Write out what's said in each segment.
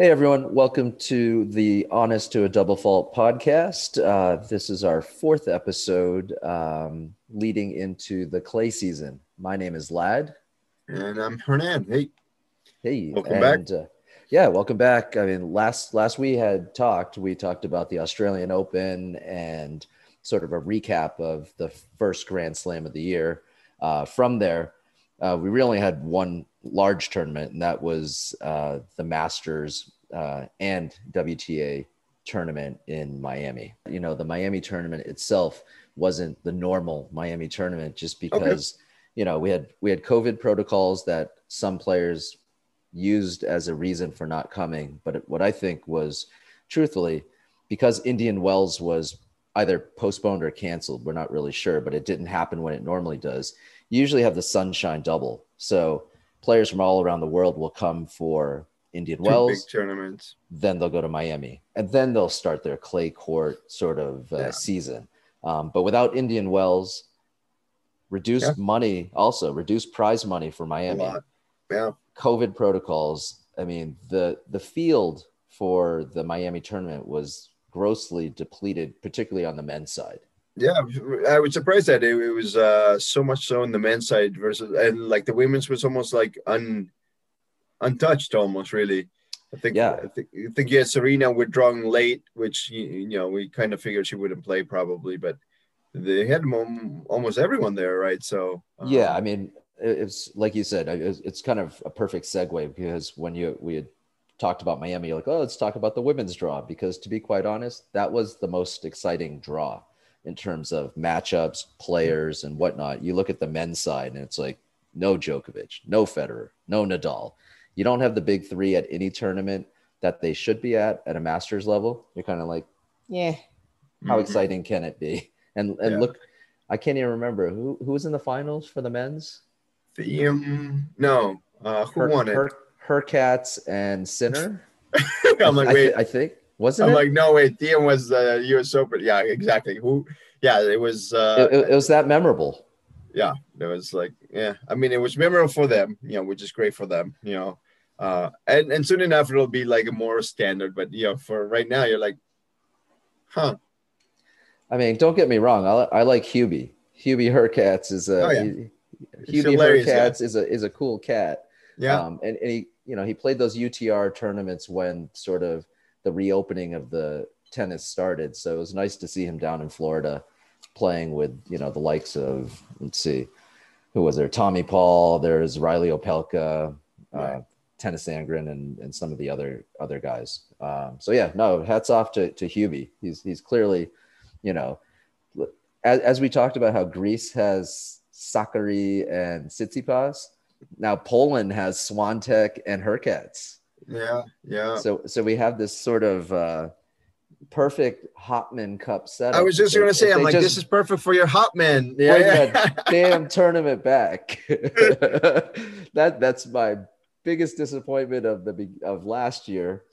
Hey everyone, welcome to the Honest to a Double Fault podcast. Uh, this is our fourth episode um, leading into the clay season. My name is Lad. And I'm Hernan. Hey. Hey. Welcome and, back. Uh, yeah, welcome back. I mean, last last we had talked, we talked about the Australian Open and sort of a recap of the first Grand Slam of the year. Uh, from there, uh, we really had one large tournament, and that was uh, the Masters uh, and WTA tournament in Miami. You know, the Miami tournament itself wasn't the normal Miami tournament just because you know we had we had COVID protocols that some players used as a reason for not coming. But what I think was, truthfully, because Indian Wells was either postponed or canceled, we're not really sure, but it didn't happen when it normally does. You usually have the sunshine double, so players from all around the world will come for Indian Two Wells, big tournaments. then they'll go to Miami, and then they'll start their clay court sort of uh, Yeah. season. Um, but without Indian Wells, reduced Yeah. money also reduced prize money for Miami. Yeah. COVID protocols. I mean, the the field for the Miami tournament was grossly depleted, particularly on the men's side. Yeah. I was surprised that it, it was uh, so much so on the men's side versus, and like the women's was almost like un, untouched almost really. I think, Yeah. I think, I think, yeah, Serena withdrawing late, which, you, know, we kind of figured she wouldn't play probably, but they had mom, almost everyone there, right? So, um, yeah, I mean, it's like you said, it's, it's kind of a perfect segue because when you we had talked about Miami, you're like, oh, let's talk about the women's draw because to be quite honest, that was the most exciting draw in terms of matchups, players, and whatnot. You look at the men's side, and it's like no Djokovic, no Federer, no Nadal. You don't have the big three at any tournament that they should be at at a Masters level. You're kind of like, yeah, how Mhm. exciting can it be? And and Yeah. look, I can't even remember who who was in the finals for the men's. The, um, no, uh, who Her, won it? Her, Hurkacz and Sinner. I'm like, I, wait, I think wasn't I'm it? like, no, wait, Thiem was the U.S. Open. Yeah, exactly. Who? Yeah, it was. Uh, it, it- it was that memorable. yeah, it was like, yeah. I mean, it was memorable for them, you know, which is great for them, you know. Uh, and and soon enough it'll be like a more standard, but you know, for right now, you're like, huh? I mean, don't get me wrong. I, I like Hubie. Hubie Hurkacz is a Oh, yeah. he- Hubie hilarious, yeah. Hurkacz is a is a cool cat. Yeah, Um, and, and he, you know, he played those UTR tournaments when sort of the reopening of the tennis started. So it was nice to see him down in Florida playing with, you know, the likes of, let's see, who was there? Tommy Paul, there's Riley Opelka, uh, Tennys Sandgren, and, and some of the other other guys. Um, so yeah, no, hats off to, to Hubie. He's, he's clearly, you know, as, as we talked about how Greece has Sakkari and Tsitsipas, now Poland has Swiatek and Hurkacz. Yeah, yeah. So so we have this sort of uh, perfect Hopman Cup setup. I was just gonna say, I'm like, just this is perfect for your Hopman. bring that damn tournament back. that that's my biggest disappointment of the of last year.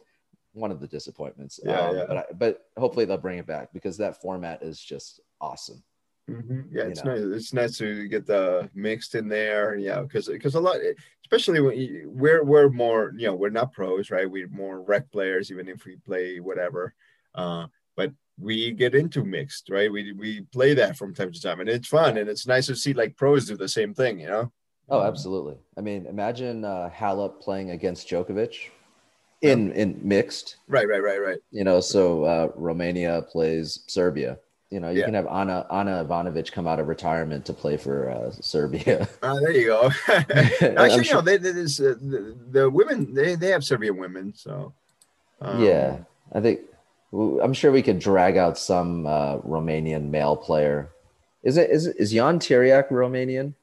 One of the disappointments. Yeah, Um, yeah. But I, but hopefully they'll bring it back because that format is just awesome. Mhm. Yeah, it's know. nice. It's nice to get the mixed in there. Yeah, because because a lot, especially when you, we're we're more, you know, we're not pros, right? We're more rec players, even if we play whatever. Uh, but we get into mixed, right? We we play that from time to time, and it's fun, and it's nice to see like pros do the same thing, you know? Oh, Um, absolutely. I mean, imagine uh, Halep playing against Djokovic in in mixed. Right, right, right, right. You know, so uh, Romania plays Serbia. You know, you Yeah. can have Anna Anna Ivanovic come out of retirement to play for uh, Serbia. Uh, there you go. Actually, sure- no, they, they, this, uh, the, the women they they have Serbian women, so um, yeah, I think I'm sure we could drag out some uh, Romanian male player. Is it is is Jan Tiriac Romanian?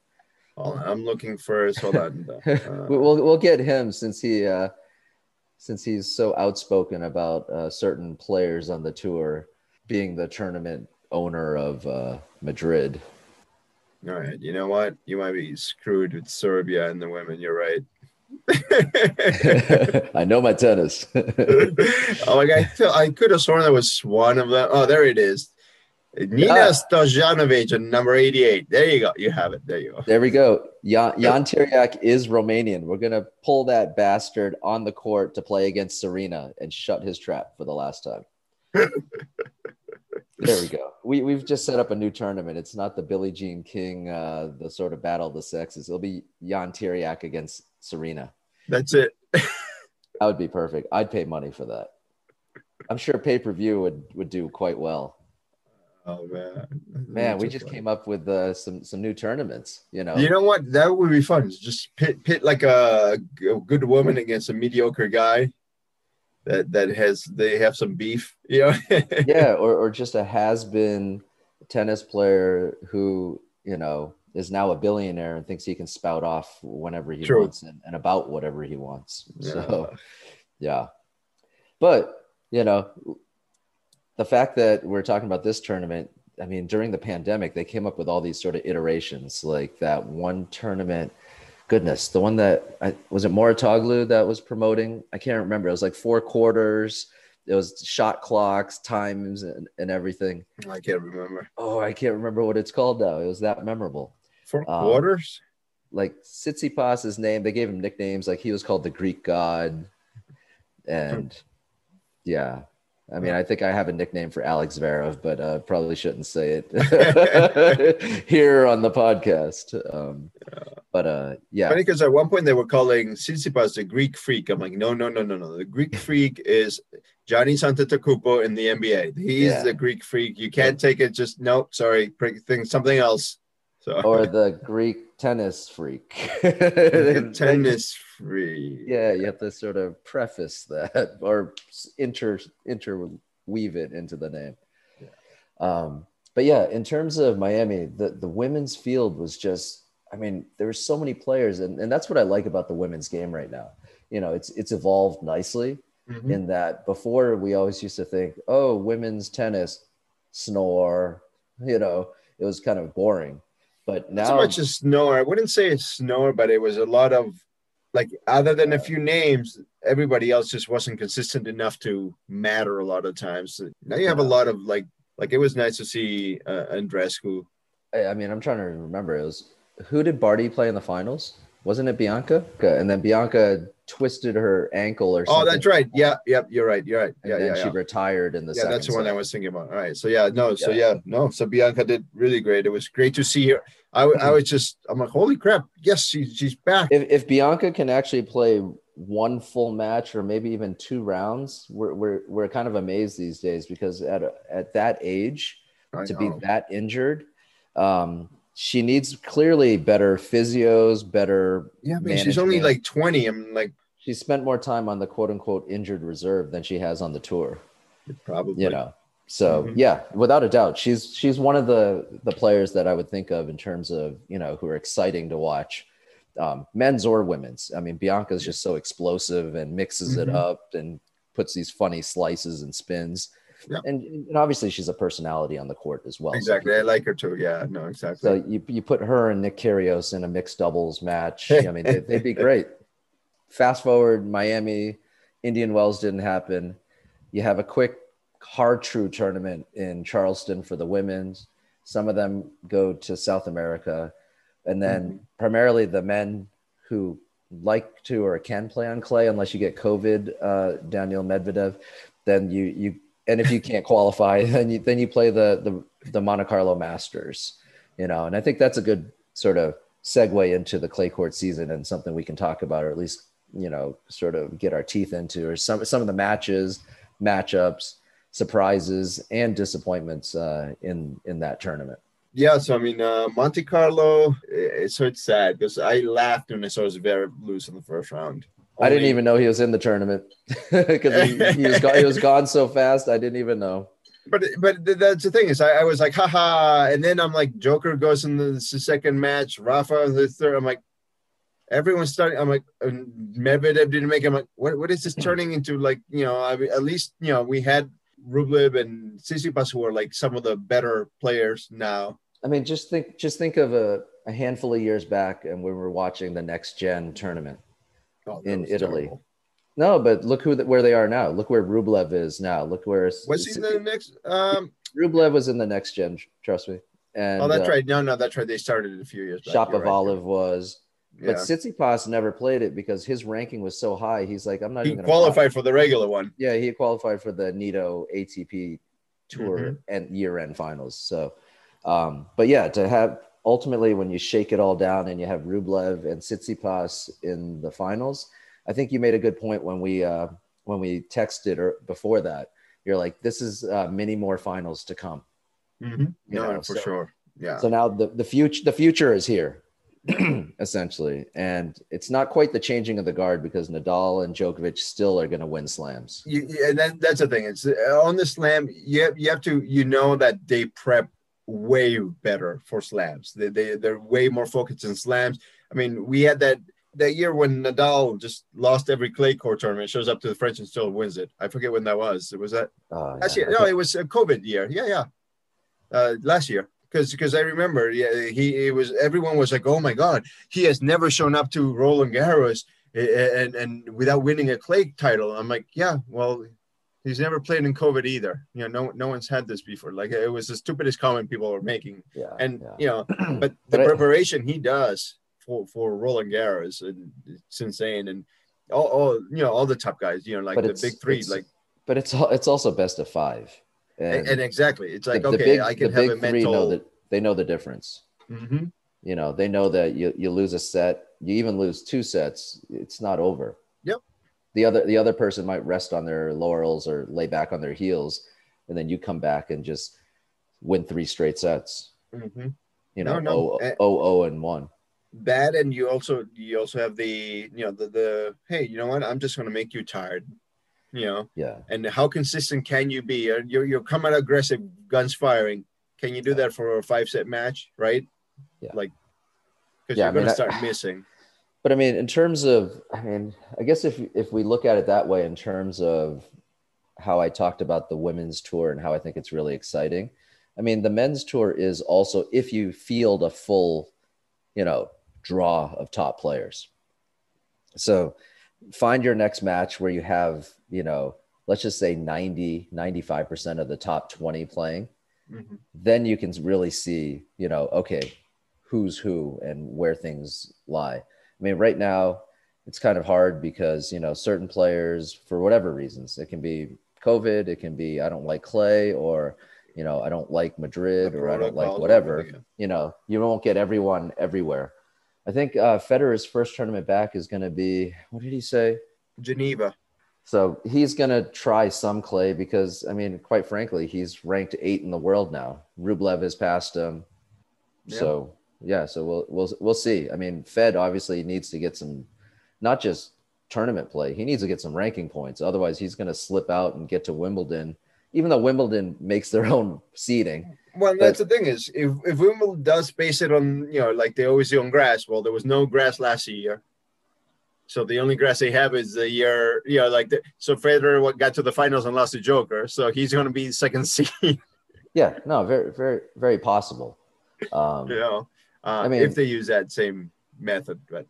on, I'm looking first. Hold on. Uh, We- we'll we'll get him since he uh, since he's so outspoken about uh, certain players on the tour being the tournament owner of uh, Madrid. All right. You know what? You might be screwed with Serbia and the women. You're right. I know my tennis. oh, like I, feel, I could have sworn that was one of them. Oh, there it is. Nina Yeah. Stojanovic number 88. There you go. You have it. There you go. There we go. Jan, Jan is Romanian. We're gonna pull that bastard on the court to play against Serena and shut his trap for the last time. there we go. We we've just set up a new tournament. It's not the Billie Jean King, uh, the sort of battle of the sexes. It'll be Jan Tiriac against Serena. That's it. That would be perfect. I'd pay money for that. I'm sure pay per view would would do quite well. Oh man. Man, we just funny. came up with uh, some some new tournaments. You know, You know what? That would be fun. Just pit pit like a, a good woman against a mediocre guy that that has they have some beef. You know? yeah, or or just a has been tennis player who you know is now a billionaire and thinks he can spout off whenever he True. wants and, and about whatever he wants. Yeah. So yeah, but you know, the fact that we're talking about this tournament. I mean, during the pandemic, they came up with all these sort of iterations, like that one tournament. Goodness, the one that I, was it Mouratoglou that was promoting. I can't remember. It was like four quarters. It was shot clocks, times, and, and everything. I can't remember. Oh, I can't remember what it's called now. It was that memorable. Four Um, quarters? Like Tsitsipas' name, they gave him nicknames. Like he was called the Greek god, and yeah. I mean, I think I have a nickname for Alex Zverev, but uh, probably shouldn't say it here on the podcast. Um, but uh, yeah, Funny because at one point they were calling Tsitsipas the Greek freak. I'm like, no, no, no, no, no. The Greek freak is Giannis Antetokounmpo in the NBA. He's Yeah. the Greek freak. You can't take it. Just no, sorry, think something else. So or the Greek tennis freak. tennis freak. Yeah, you have to sort of preface that or inter interweave it into the name. Um, but yeah, in terms of Miami, the, the women's field was just, I mean, there were so many players, and, and that's what I like about the women's game right now. You know, it's it's evolved nicely Mhm. in that before we always used to think, oh, women's tennis, snore, you know, it was kind of boring. But Not now so much as snore. I wouldn't say it's snore, but it was a lot of like other than a few names, everybody else just wasn't consistent enough to matter a lot of times. Now you have a lot of like like it was nice to see uh, Andreescu. I I mean, I'm trying to remember. It was who did Barty play in the finals? Wasn't it Bianca? And then Bianca twisted her ankle or something. Oh, that's right. Yeah, yep, you're right. You're right. And Yeah, then yeah, she yeah. retired in the Yeah, that's the one I was thinking about. All right. So yeah, no, so Yeah. yeah, no. So Bianca did really great. It was great to see her. I, w- Mm-hmm. I was just I'm like, holy crap, yes, she's she's back. If, if Bianca can actually play one full match or maybe even two rounds, we're we're, we're kind of amazed these days because at a, at that age I to be that injured, um, she needs clearly better physios, better. yeah, I mean, she's only like 20. I'm like, She spent more time on the quote unquote injured reserve than she has on the tour. probably. you know so Mhm. yeah without a doubt she's she's one of the the players that i would think of in terms of you know who are exciting to watch um, men's or women's i mean bianca's just so explosive and mixes it Mhm. up and puts these funny slices and spins Yeah. and, and obviously she's a personality on the court as well So Exactly. I like her too. Yeah, no, exactly. so you, you put her and Nick Kyrgios in a mixed doubles match. I mean, they, they'd be great. Fast forward, Miami, Indian Wells didn't happen. You have a quick hard true tournament in Charleston for the women's. Some of them go to South America, and then primarily the men who like to or can play on clay, unless you get COVID, uh, Daniil Medvedev. Then you you and if you can't qualify, then you then you play the the the Monte Carlo Masters you know and i think that's a good sort of segue into the clay court season and something we can talk about or at least you know sort of get our teeth into or some some of the matches matchups surprises and disappointments uh, in in that tournament yeah, so I mean, uh, Monte Carlo. So it's sad because I laughed when I saw Zverev lose in the first round. I didn't even know he was in the tournament because he, he was gone, he was gone so fast i didn't even know But but that's the thing is I, I was like haha, and then I'm like Joker goes in the, s- second match, Rafa the third. I'm like everyone's starting. I'm like and Medvedev didn't make. it. I'm like what what is this turning into? Like you know, I mean, at least you know we had Rublev and Tsitsipas who are like some of the better players now. i mean just think just think of a, a handful of years back and we were watching the next gen tournament Oh, In Italy. terrible. No, but look who where they are now. Look where Rublev is now. Look where Was he in the next? Um, Rublev was in the next gen. Trust me. And oh, that's uh, right. No, no, that's right. They started it a few years back. Shop of right. Olive was, Yeah. but Tsitsipas never played it because his ranking was so high. He's like, I'm not he even qualified for the regular one. Yeah, he qualified for the Nitto ATP Tour Mhm. and year-end finals. So, um, but yeah, to have ultimately when you shake it all down and you have Rublev and Tsitsipas in the finals, I think you made a good point when we uh, when we texted or before that. You're like, this is uh, many more finals to come. Mm-hmm. You No, know, for so- sure. Yeah. So now the, the future the future is here, essentially, and it's not quite the changing of the guard because Nadal and Djokovic still are going to win slams. you, you- and that, that's the thing. It's uh, on the slam. You have, you have to you know that they prep way better for slams. They they they're way more focused in slams. I mean, we had that that year when Nadal just lost every clay court tournament, shows up to the French and still wins it. I forget when that was. It Was that last yeah, year? No, it was a COVID year. Yeah, yeah. Uh, last year. Because, because I remember, yeah, he it was everyone was like, "Oh my God, he has never shown up to Roland Garros eh, and and without winning a clay title." I'm like, "Yeah, well, he's never played in COVID either. You know, no no one's had this before. Like it was the stupidest comment people were making. yeah, And yeah. you know, but the But I- preparation he does for for Roland Garros it's insane. And all, all you know, all the top guys, you know, like the big three, like but it's it's also best of five, and, and exactly, it's like the, the okay, big, I can the have big a three know mental. that they know the difference. Mhm. You know, they know that you you lose a set, you even lose two sets, it's not over. The other the other person might rest on their laurels or lay back on their heels, and then you come back and just win three straight sets. Mhm. You know, no, oh, eh. oh, oh, and one. that and you also you also have the you know the the hey you know what i'm just going to make you tired you know Yeah. and how consistent can you be you're, you're coming out aggressive guns firing can you do that for a five set match right Yeah. like because Yeah, you're I mean, going to I- start missing But I mean, in terms of, I mean, I guess if if we look at it that way, in terms of how I talked about the women's tour and how I think it's really exciting, I mean, the men's tour is also if you field a full, you know, draw of top players. So find your next match where you have, you know, let's just say 90, 95% of the top 20 playing Mhm. then you can really see, you know, okay, who's who and where things lie. I mean, right now it's kind of hard because, you know, certain players, for whatever reasons, it can be COVID, it can be I don't like Clay, or, you know, I don't like Madrid, or I don't like whatever. You know, you won't get everyone everywhere. I think uh, Federer's first tournament back is going to be, what did he say? geneva So he's going to try some clay because, I mean, quite frankly, he's ranked eight in the world now. Rublev has passed him. Yeah. So yeah, so we'll we'll we'll see. I mean, Fed obviously needs to get some, not just tournament play. He needs to get some ranking points. Otherwise, he's going to slip out and get to Wimbledon. Even though Wimbledon makes their own seeding, well that's the thing is if, if wimbledon does base it on you know like they always do on grass well there was no grass last year so the only grass they have is the year, you know, like the, so Federer what got to the finals and lost to Joker, so he's going to be second seed. yeah, no, very very very possible. Um, know, uh, I mean- if they use that same method. But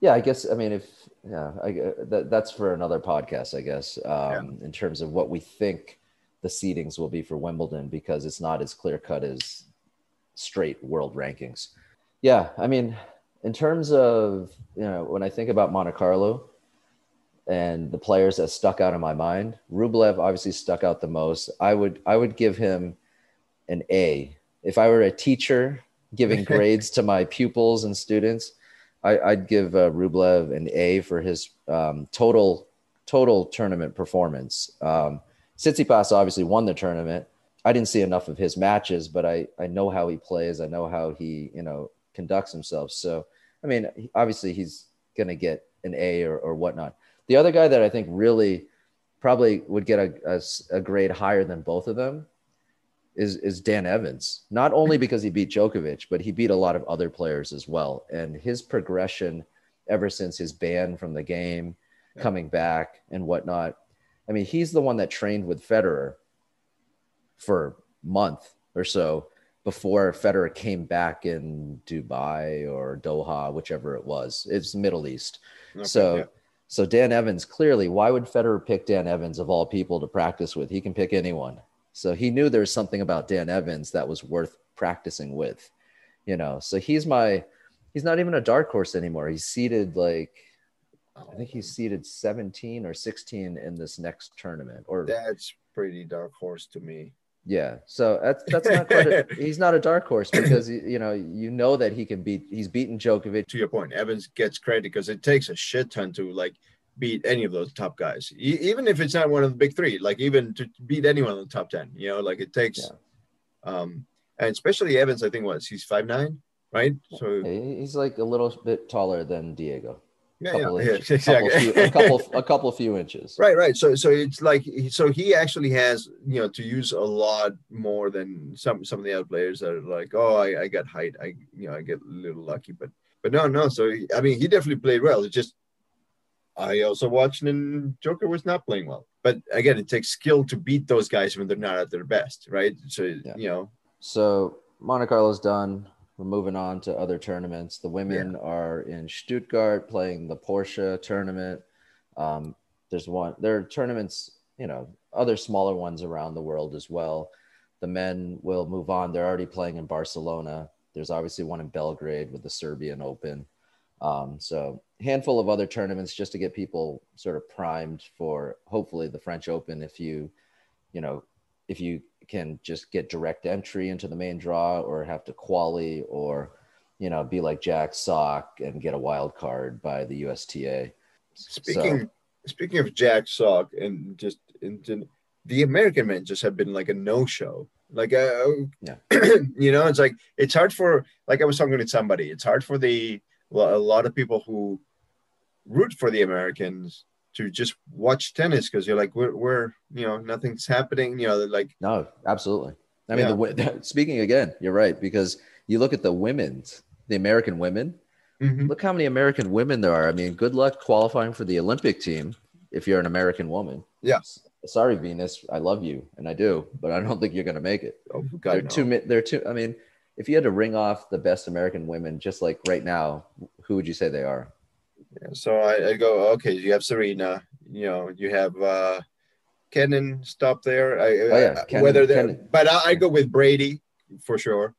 Yeah, I guess. I mean, if yeah, I, that, that's for another podcast, I guess. Um, In terms of what we think the seedings will be for Wimbledon, because it's not as clear cut as straight world rankings. Yeah, I mean, in terms of you know, when I think about Monte Carlo and the players that stuck out in my mind, Rublev obviously stuck out the most. I would I would give him an A if I were a teacher giving grades to my pupils and students. I, I'd give uh, Rublev an A for his um, total total tournament performance. Um, Tsitsipas obviously won the tournament. I didn't see enough of his matches, but I I know how he plays. I know how he you know conducts himself. So I mean, obviously he's gonna get an A or, or whatnot. The other guy that I think really probably would get a a grade higher than both of them is is Dan Evans. Not only because he beat Djokovic, but he beat a lot of other players as well. And his progression ever since his ban from the game, Yeah. coming back and whatnot. I mean, he's the one that trained with Federer for a month or so before Federer came back in Dubai or Doha, whichever it was. It's Middle East. okay, So, yeah. so Dan Evans clearly, why would Federer pick Dan Evans of all people to practice with? He can pick anyone. So he knew there was something about Dan Evans that was worth practicing with, you know. So he's my he's not even a dark horse anymore. He's seated like I think he's seated 17 or 16 in this next tournament. Or that's pretty dark horse to me. Yeah, so that's that's not quite. A, he's not a dark horse because you know you know that he can beat. He's beaten Djokovic. To your point, Evans gets credit because it takes a shit ton to like beat any of those top guys, e- even if it's not one of the big three. Like even to beat anyone in the top ten, you know, like it takes. Yeah. Um, and especially Evans, I think was he's five nine, right? So he's like a little bit taller than Diego. Yeah, yeah, inches, exactly. Couple few, a couple, a couple few inches. Right, right. So, so it's like, so he actually has, you know, to use a lot more than some some of the other players that are like, oh, I, I got height, I, you know, I get a little lucky, but, but no, no. So, I mean, he definitely played well. It's just, I also watched and Joker was not playing well. But again, it takes skill to beat those guys when they're not at their best, right? So, yeah. you know. So Monte Carlo's done we're moving on to other tournaments. The women yeah. are in Stuttgart playing the Porsche tournament. Um, there's one, there are tournaments, you know, other smaller ones around the world as well. The men will move on. They're already playing in Barcelona. There's obviously one in Belgrade with the Serbian Open. Um, so handful of other tournaments just to get people sort of primed for hopefully the French Open. If you, you know, if you can just get direct entry into the main draw or have to quali or you know be like Jack Sock and get a wild card by the USTA. Speaking so, speaking of Jack Sock and just into the American men just have been like a no show. Like uh, yeah, you know, it's like it's hard for like I was talking to somebody. It's hard for the a lot of people who root for the Americans to just watch tennis because you're like we're, we're you know nothing's happening you know like no absolutely i mean yeah. the, speaking again you're right because you look at the women's the american women mm-hmm. look how many american women there are i mean good luck qualifying for the olympic team if you're an american woman yes sorry venus i love you and i do but i don't think you're going to make it oh, God, they're no. too they're too i mean if you had to ring off the best american women just like right now who would you say they are yeah, so I, I, go, okay, you have Serena, you know, you have uh Kenin stop there. I, oh, yeah. Kenin, whether they but I, I, go with Brady for sure.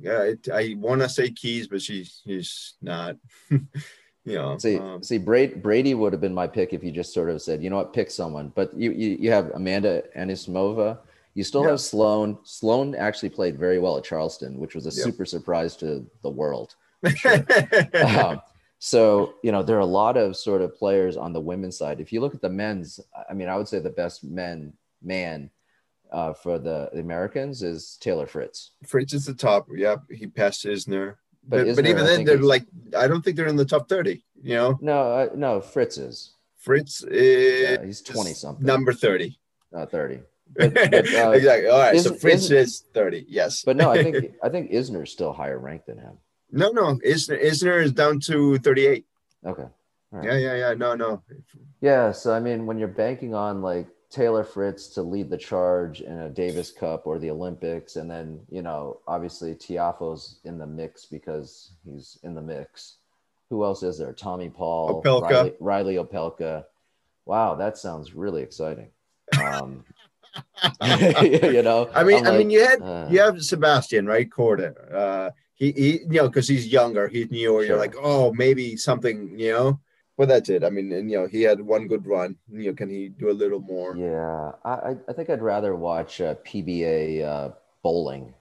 Yeah, I, I want to say Keys, but she's she's not. you know, see, um, see, Brady, Brady would have been my pick if you just sort of said, you know what, pick someone. But you you, you have Amanda Anisimova. You still yeah. have Sloane. Sloane actually played very well at Charleston, which was a yep. super surprise to the world. Sure. um, so, you know, there are a lot of sort of players on the women's side. If you look at the men's, I mean, I would say the best men man uh, for the, the Americans is Taylor Fritz. Fritz is the top. Yeah, he passed Isner. But, but, Isner, but even then, they're like, I don't think they're in the top 30, you know? No, uh, no, Fritz is. Fritz is. Yeah, he's 20 something. Number 30. Uh, 30. But, but, uh, exactly. All right. so Fritz is 30. Yes. But no, I think I think Isner's still higher ranked than him. No, no. Isner, Isner is down to 38. Okay. Right. Yeah, yeah, yeah. No, no. Yeah. So, I mean, when you're banking on like Taylor Fritz to lead the charge in a Davis Cup or the Olympics, and then, you know, obviously Tiafoe's in the mix because he's in the mix. Who else is there? Tommy Paul, Opelka. Riley, Riley Opelka. Wow, that sounds really exciting. Um, you know, I mean, like, I mean, you had uh, you have Sebastian, right? Korda. Uh, he, he you know, because he's younger, he's newer. Sure. You're like, oh, maybe something, you know. But that's it. I mean, and you know, he had one good run. You know, can he do a little more? Yeah, I I think I'd rather watch uh, PBA uh, bowling.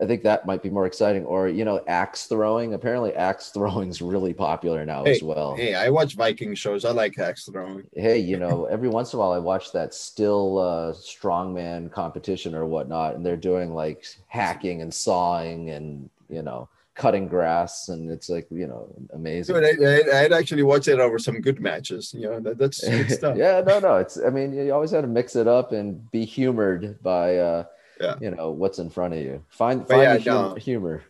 I think that might be more exciting. Or you know, axe throwing. Apparently, axe throwing is really popular now hey, as well. Hey, I watch Viking shows. I like axe throwing. Hey, you know, every once in a while I watch that still uh, strongman competition or whatnot, and they're doing like hacking and sawing and you know cutting grass, and it's like you know amazing. Dude, I, would actually watch it over some good matches. You know, that, that's good stuff. yeah, no, no, it's. I mean, you always had to mix it up and be humored by. uh yeah. you know what's in front of you. Find find yeah, the hum- no. humor.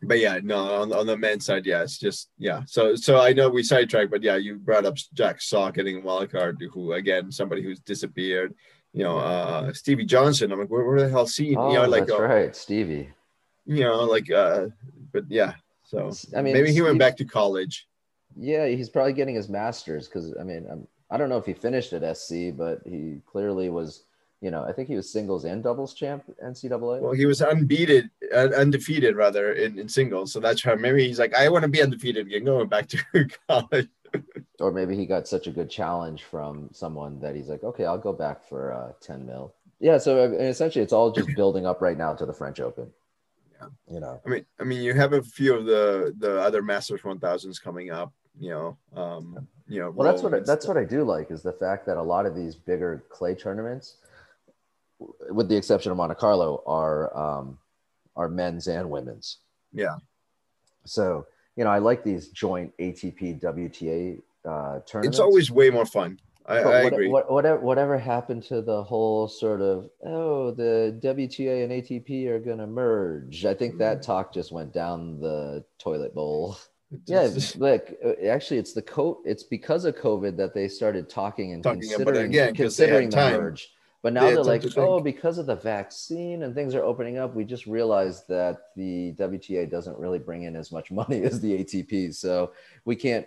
But yeah, no, on, on the men's side, yeah, it's just yeah. So so I know we sidetracked, but yeah, you brought up Jack Sock getting a wild card, who again somebody who's disappeared. You know, uh Stevie Johnson. I'm like, where, where the hell see? Oh, you know, like that's uh, right, Stevie. You know, like uh, but yeah. So I mean, maybe he went back to college. Yeah, he's probably getting his master's because I mean, I'm, I don't know if he finished at SC, but he clearly was you know, I think he was singles and doubles champ NCAA. Well, he was unbeaten, uh, undefeated rather in, in singles. So that's how maybe he's like, I want to be undefeated again, going back to college. or maybe he got such a good challenge from someone that he's like, okay, I'll go back for uh, 10 mil. Yeah. So uh, essentially, it's all just building up right now to the French Open. Yeah. You know, I mean, I mean, you have a few of the the other Masters 1000s coming up. You know, um, you know. Well, that's what I, that's what I do like is the fact that a lot of these bigger clay tournaments, with the exception of Monte Carlo, are um, are men's and women's. Yeah. So you know, I like these joint ATP WTA uh, tournaments. It's always way more fun. I, I what, agree. What, whatever, whatever happened to the whole sort of oh the WTA and ATP are gonna merge? I think that talk just went down the toilet bowl. Yeah, look, uh, actually, it's the co. It's because of COVID that they started talking and Talking about it considering again, considering the time. merge. But now they they're like, oh, because of the vaccine and things are opening up, we just realized that the WTA doesn't really bring in as much money as the ATP. So we can't,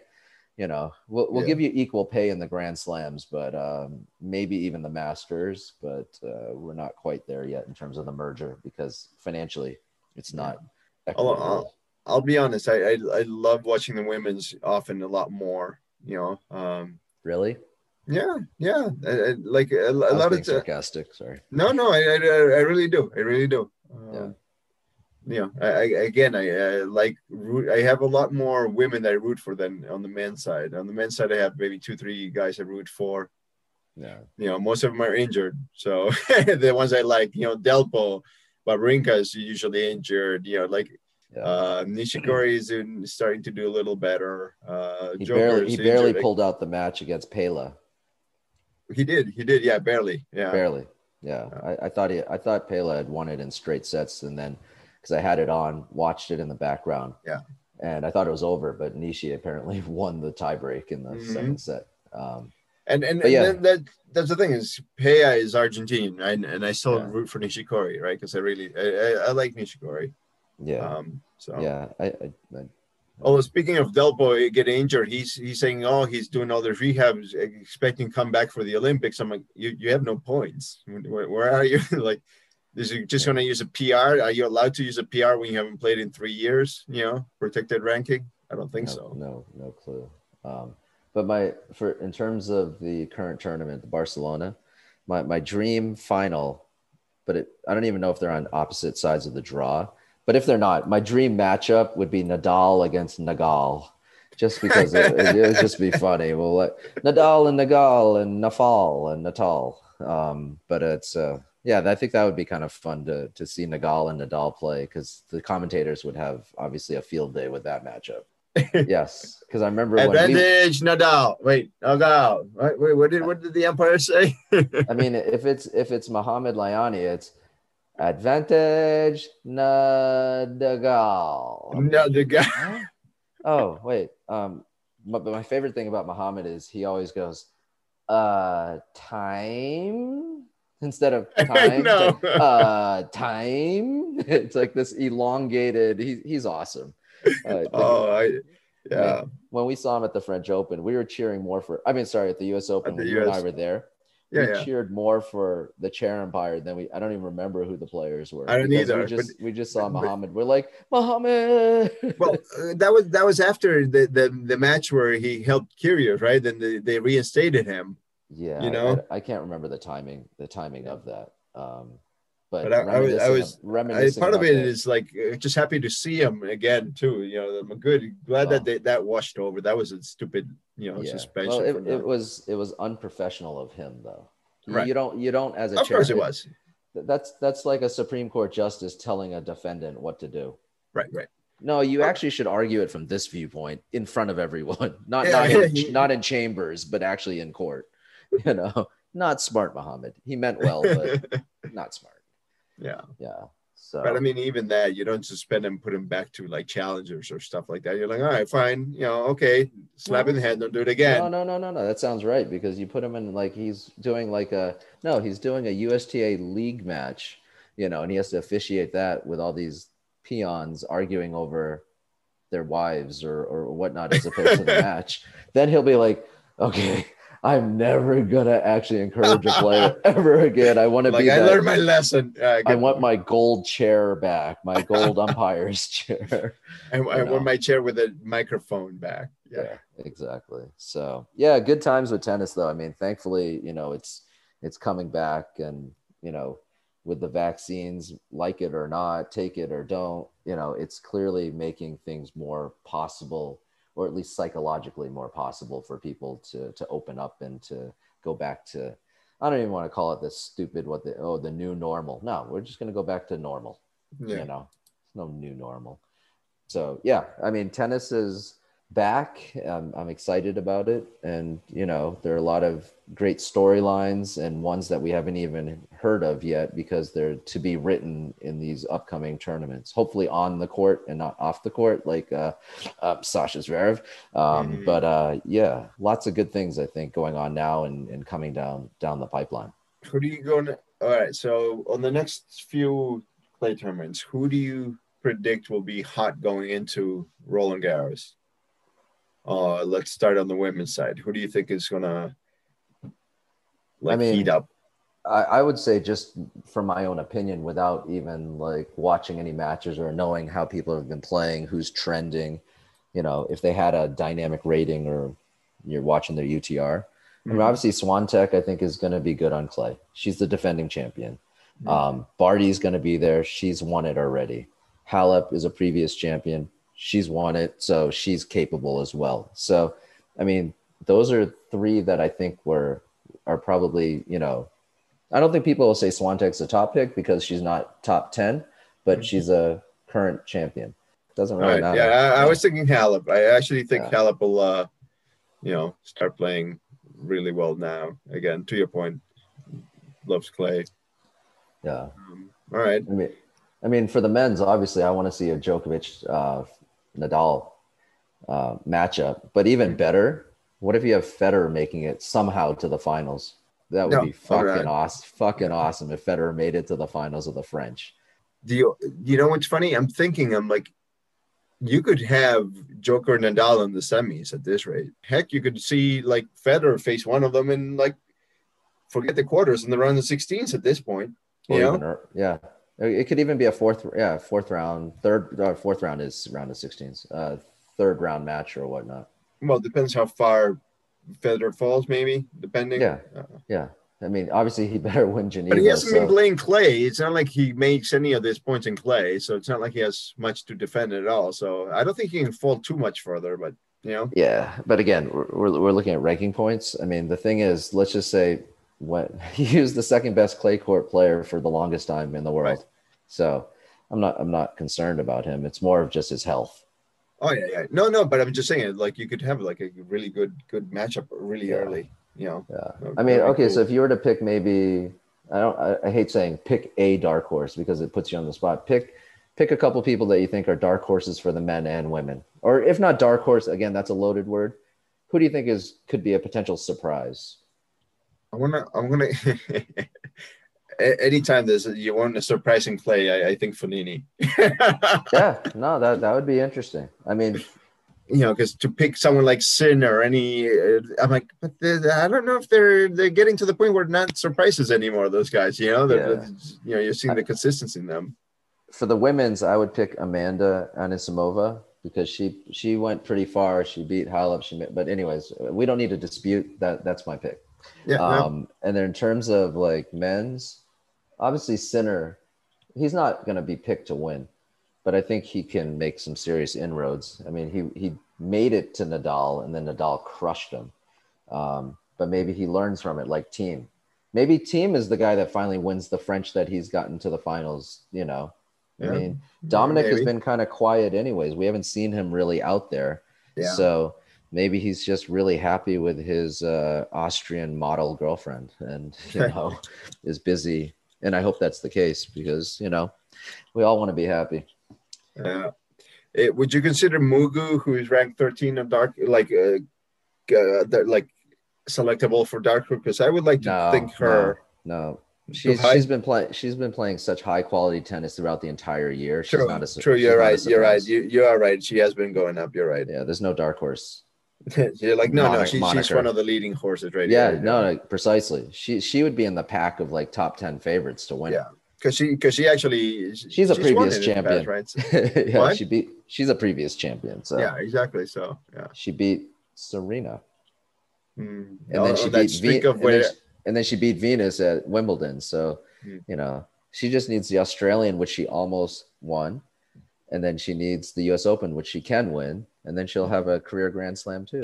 you know, we'll, we'll Yeah. give you equal pay in the Grand Slams, but um, maybe even the Masters. But uh, we're not quite there yet in terms of the merger because financially it's not. I'll- equitable. I'll be honest. I, I I love watching the women's often a lot more. You know. Um, Really? Yeah, yeah. I, I, like a, a I was lot of sarcastic. Sorry. no, no. I, I I really do. I really do. Um, Yeah. You know, I, I again, I, I like root. I have a lot more women that I root for than on the men's side. On the men's side, I have maybe two, three guys I root for. Yeah. you know, most of them are injured. So the ones I like, you know, Delpo, Wawrinka is usually injured. You know, like Yeah. uh, Nishikori is in, starting to do a little better. Uh, he Joker barely he barely injured. pulled out the match against Pella. He did. He did. Yeah, barely. Yeah. Barely. Yeah. I, I thought he I thought Pella had won it in straight sets and then because I had it on, watched it in the background. Yeah. And I thought it was over, but Nishi apparently won the tiebreak in the Mhm. second set. Um, And and, and yeah. then that that's the thing is Pella is Argentine, and, and I still Yeah. root for Nishikori, right? Because I really I, I, I like Nishikori. yeah. Um, so yeah. I, I, I Although speaking of Delpo getting injured, he's he's saying, "Oh, he's doing all the rehabs, expecting to come back for the Olympics." I'm like, "You you have no points. Where, where are you? like, is you just going to use a PR? Are you allowed to use a PR when you haven't played in three years? You know, protected ranking? I don't think no, so. No, no clue. Um, but my for in terms of the current tournament, the Barcelona, my my dream final, but it, I don't even know if they're on opposite sides of the draw. But if they're not, my dream matchup would be Nadal against Nagal, just because it, it, would just be funny. Well, like, Nadal and Nagal and Nafal and Natal. Um, but it's uh, yeah, I think that would be kind of fun to to see Nagal and Nadal play because the commentators would have obviously a field day with that matchup. yes, because I remember when we, Advantage Nadal. Wait, Nadal. Wait, wait, what did what did the umpire say? I mean, if it's if it's Muhammad Lahyani, it's advantage no, the guy. Oh wait, um, but my favorite thing about Muhammad is he always goes, uh, time instead of time. know. like, uh, time. It's like this elongated. He's he's awesome. Uh, Oh, I, yeah. when we saw him at the French Open, we were cheering more for. I mean, sorry, at the U.S. Open, the when you US. I were there. Yeah, we yeah. cheered more for the chair umpire than we. I don't even remember who the players were. I don't either, We just we just saw but- Muhammad. We're like Muhammad. well, uh, that was that was after the, the the match where he helped Kyrgios, right? Then they, they reinstated him. yeah, you I- know? I, I can't remember the timing the timing of that. Um, but, But I- I was- I was- of- I, part of it that. is like uh, just happy to see him again too. You know, I'm good, glad Oh. that they, that washed over. That was a stupid, you know, yeah. suspension. Well, it, it was it was unprofessional of him though. You, Right. you don't you don't as a of chair. course, it was. That's that's like a Supreme Court justice telling a defendant what to do. Right, right. No, you actually should argue it from this viewpoint in front of everyone, not Yeah, not, yeah. in, not in chambers, but actually in court. You know, not smart, Muhammad. He meant well, but not smart. Yeah, Yeah. So but I mean, even that you don't suspend him, put him back to like challengers or stuff like that. You're like, all right, fine, you know, okay, slap in the head, don't do it again. no, no, no, no, no. That sounds right because you put him in like he's doing like a no, he's doing a USTA league match, you know, and he has to officiate that with all these peons arguing over their wives or or whatnot as opposed to the match. Then he'll be like, okay, I'm never gonna actually encourage a player ever again. I want to like be. I that- learned my lesson. Uh, I want my gold chair back, my gold umpire's chair. I, I want my chair with a microphone back. Yeah. exactly. So yeah, good times with tennis though. I mean, thankfully, you know, it's it's coming back and you know, with the vaccines, like it or not, take it or don't, you know, it's clearly making things more possible, or at least psychologically more possible for people to to open up and to go back to I don't even want to call it this stupid what the oh the new normal. No, we're just gonna go back to normal Yeah. you know it's no new normal so yeah i mean tennis is back um, i'm excited about it and you know there are a lot of great storylines and ones that we haven't even heard of yet because they're to be written in these upcoming tournaments hopefully on the court and not off the court like uh, uh sasha zverev um, Mhm. but uh yeah lots of good things i think going on now and, and coming down down the pipeline Who do you go? All right. So on the next few clay tournaments, who do you predict will be hot going into Roland Garros? Uh, let's start on the women's side. Who do you think is gonna like mean, heat up? I, I would say just from my own opinion, without even like watching any matches or knowing how people have been playing, who's trending, you know, if they had a dynamic rating or you're watching their UTR. I mean, Mhm. obviously Swiatek, I think, is going to be good on clay. She's the defending champion. Mhm. Um, Barty's going to be there. She's won it already. Halep is a previous champion. She's won it, so she's capable as well. So, I mean, those are three that I think were are probably you know. I don't think people will say Swiatek's a top pick because she's not top ten, but Mhm. she's a current champion. Doesn't really right. matter. Yeah, I, I was thinking Halep. I actually think Yeah. Halep will, uh, you know, start playing really well now. Again, to your point, loves clay. yeah. Um, all right. I mean, I mean, for the men's, obviously, I want to see a Djokovic uh, Nadal uh, matchup. But even better, what if you have Federer making it somehow to the finals? That would No, be fucking alright. awesome. Fucking awesome if Federer made it to the finals of the French. Do you, you know what's funny? I'm thinking, I'm like, you could have Joker and Nadal in the semis at this rate. Heck, you could see like Federer face one of them and like forget the quarters and the round of 16s at this point. Or You know? even, yeah, it could even be a fourth. Yeah, fourth round, third, uh, fourth round is round of 16s. Uh, third round match or whatnot. Well, it depends how far Federer falls, maybe, depending. Yeah. Uh, Yeah, I mean, obviously, he better win Geneva. But he hasn't been playing clay. It's not like he makes any of his points in clay, so it's not like he has much to defend at all. So I don't think he can fall too much further. But you know, Yeah, but again, we're, we're, we're looking at ranking points. I mean, the thing is, let's just say what he was the second best clay court player for the longest time in the world. Right. So I'm not I'm not concerned about him. It's more of just his health. oh yeah, yeah, no, no. But I'm just saying, like you could have like a really good, good matchup really Yeah. early. You know, Yeah. I mean, okay, so if you were to pick maybe I don't I, I hate saying pick a dark horse because it puts you on the spot. Pick pick a couple people that you think are dark horses for the men and women. Or if not dark horse, again, that's a loaded word. Who do you think is could be a potential surprise? I wanna, I'm gonna. Anytime there's a, you want a surprising play, I, I think Fognini. Yeah, no, that that would be interesting. I mean, you know, because to pick someone like Sin or any, uh, I'm like, but I don't know if they're they're getting to the point where not surprises anymore. Those guys, you know, they're, Yeah. you know, you're seeing the consistency in them. for the women's, I would pick Amanda Anisimova because she she went pretty far. She beat Halep. She but anyways, we don't need to dispute that. That's my pick. Yeah, no, Um, and then in terms of like men's, obviously Sinner, he's not going to be picked to win, but I think he can make some serious inroads. I mean, he he made it to Nadal, and then Nadal crushed him. Um, but maybe he learns from it, like Thiem. Maybe Thiem is the guy that finally wins the French that he's gotten to the finals. You know, I mean, Dominic has been kind of quiet, anyways. We haven't seen him really out there. Yeah. So maybe he's just really happy with his uh, Austrian model girlfriend and, you know, is busy. And I hope that's the case because, you know, we all want to be happy. Uh, it, would you consider Mugu, who is ranked 13 of dark, like uh, uh, like selectable for dark Because I would like to No, think her. No. She's, high? she's been playing she's been playing such high quality tennis throughout the entire year. She's True, not a true. she's You're right. You're right. You, you are right. She has been going up. You're right. yeah, there's no dark horse. You're like, no, no, she, she's one of the leading horses right Yeah, here. no, no, precisely. She she would be in the pack of like top ten favorites to win. Yeah. because she because she actually She's a previous it in the champion. past, right? yeah, What? she beat. She's a previous champion. So Yeah, exactly. So yeah, she beat Serena, Mm. and Oh, then she oh, beat Ve- and, then she, and then she beat Venus at Wimbledon. So Hmm. you know she just needs the Australian, which she almost won, and then she needs the U.S. Open, which she can win, and then she'll have a career Grand Slam too.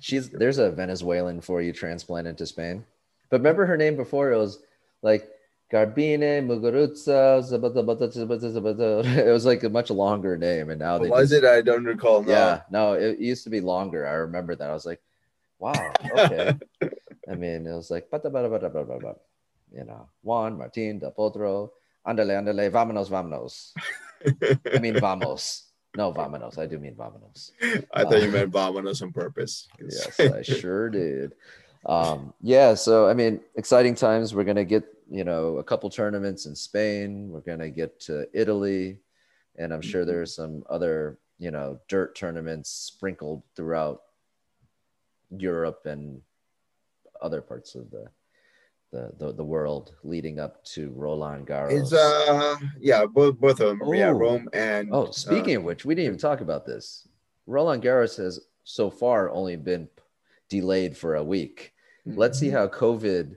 She's there's a Venezuelan for you transplanted to Spain, but remember her name before it was like Garbine Muguruza. Zabata- Bata- Zabata- Zabata. It was like a much longer name, and now they was just- it? I don't recall. No. yeah, no, it used to be longer. I remember that. I was like, wow, okay. I mean, it was like, you know, Juan, Martin, Del Potro, andale, andale, vámonos, vámonos. I mean, vamos. No, vámonos. I do mean vámonos. I thought you meant Vamonos on purpose. Yes, I sure did. Um, yeah, so I mean, exciting times. We're gonna get you know a couple tournaments in Spain. We're gonna get to Italy, and I'm sure there's some other you know dirt tournaments sprinkled throughout Europe and other parts of the the the, the world leading up to Roland Garros. It's uh yeah, both both of them. Yeah, Oh. Rome and Oh, speaking uh, of which, we didn't even talk about this. Roland Garros has so far only been delayed for a week. Let's see mhm. how COVID,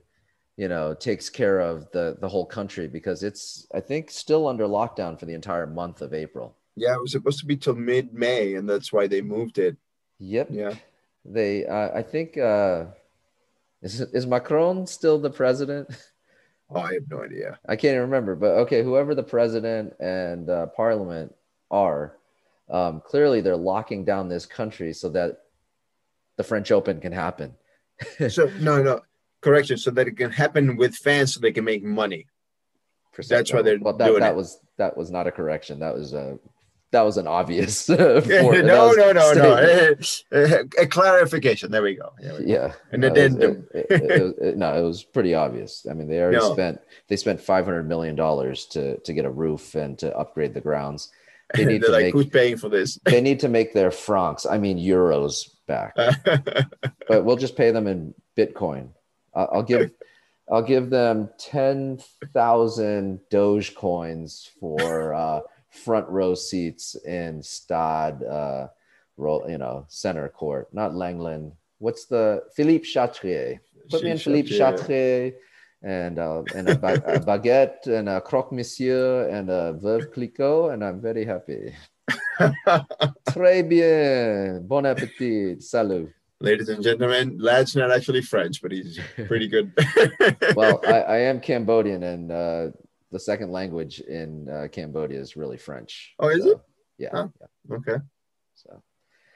you know, takes care of the the whole country because it's I think still under lockdown for the entire month of April. Yeah, it was supposed to be till mid May, and that's why they moved it. Yep. Yeah. They uh, I think uh is is Macron still the president? Oh, I have no idea. I can't even remember, but okay, whoever the president and uh, parliament are, um, clearly they're locking down this country so that the French Open can happen. So no, no, correction. So that it can happen with fans, so they can make money. That's why they're well, that, doing that it. was that was not a correction. That was a that was an obvious. no, for- that was no, no, statement. no. a clarification. There we go. There we go. Yeah, An no, it was- addendum. it- it- it no, it was pretty obvious. I mean, they already No. spent they spent five hundred million dollars to to get a roof and to upgrade the grounds. They need to like, make who's paying for this? they need to make their francs, I mean euros back. But we'll just pay them in Bitcoin. I'll, I'll give I'll give them ten thousand Doge coins for uh, front row seats in Stade, uh, roll, you know, center court, not Lenglen. What's the Philippe Chatrier? Put me in Philippe Chatrier and uh, and a, ba- a baguette and a croque monsieur and a Veuve Clicquot, and I'm very happy. Très bien. Bon appétit. Salut. Ladies and gentlemen, lad's not actually French, but he's pretty good. Well, I, I am Cambodian, and uh, the second language in uh, Cambodia is really French. Oh, is So, it? Yeah. Huh. yeah. okay. So,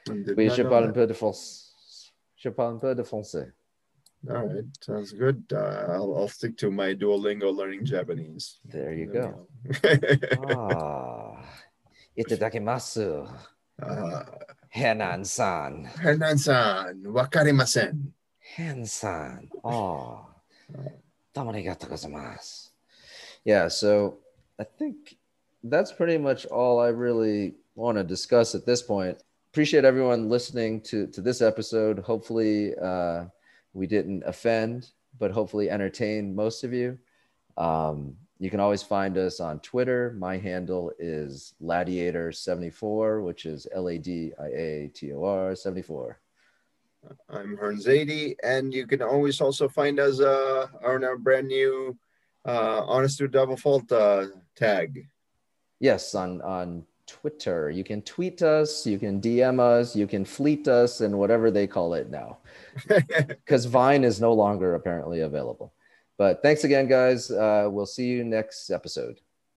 not je parle un peu de français. Je parle un peu de français. All right, sounds good. Uh, I'll, I'll stick to my Duolingo learning Japanese. There you go. Ah, itadakimasu. uh, Henan-san. Hernan-san, wakarimasen. Hen-san. Oh. Domoarigatou gozaimasu. Yeah, so I think that's pretty much all I really want to discuss at this point. Appreciate everyone listening to, to this episode. Hopefully, uh, we didn't offend, but hopefully entertain most of you. Um, you can always find us on Twitter. My handle is Ladiator74, which is L A D I A T O R 74. I'm Hern Zadie, and you can always also find us uh, on our brand new uh, Honest to Double Fault uh, tag. Yes, on on Twitter. You can tweet us, you can DM us, you can fleet us, and whatever they call it now, because Vine is no longer apparently available. But thanks again, guys. Uh, we'll see you next episode.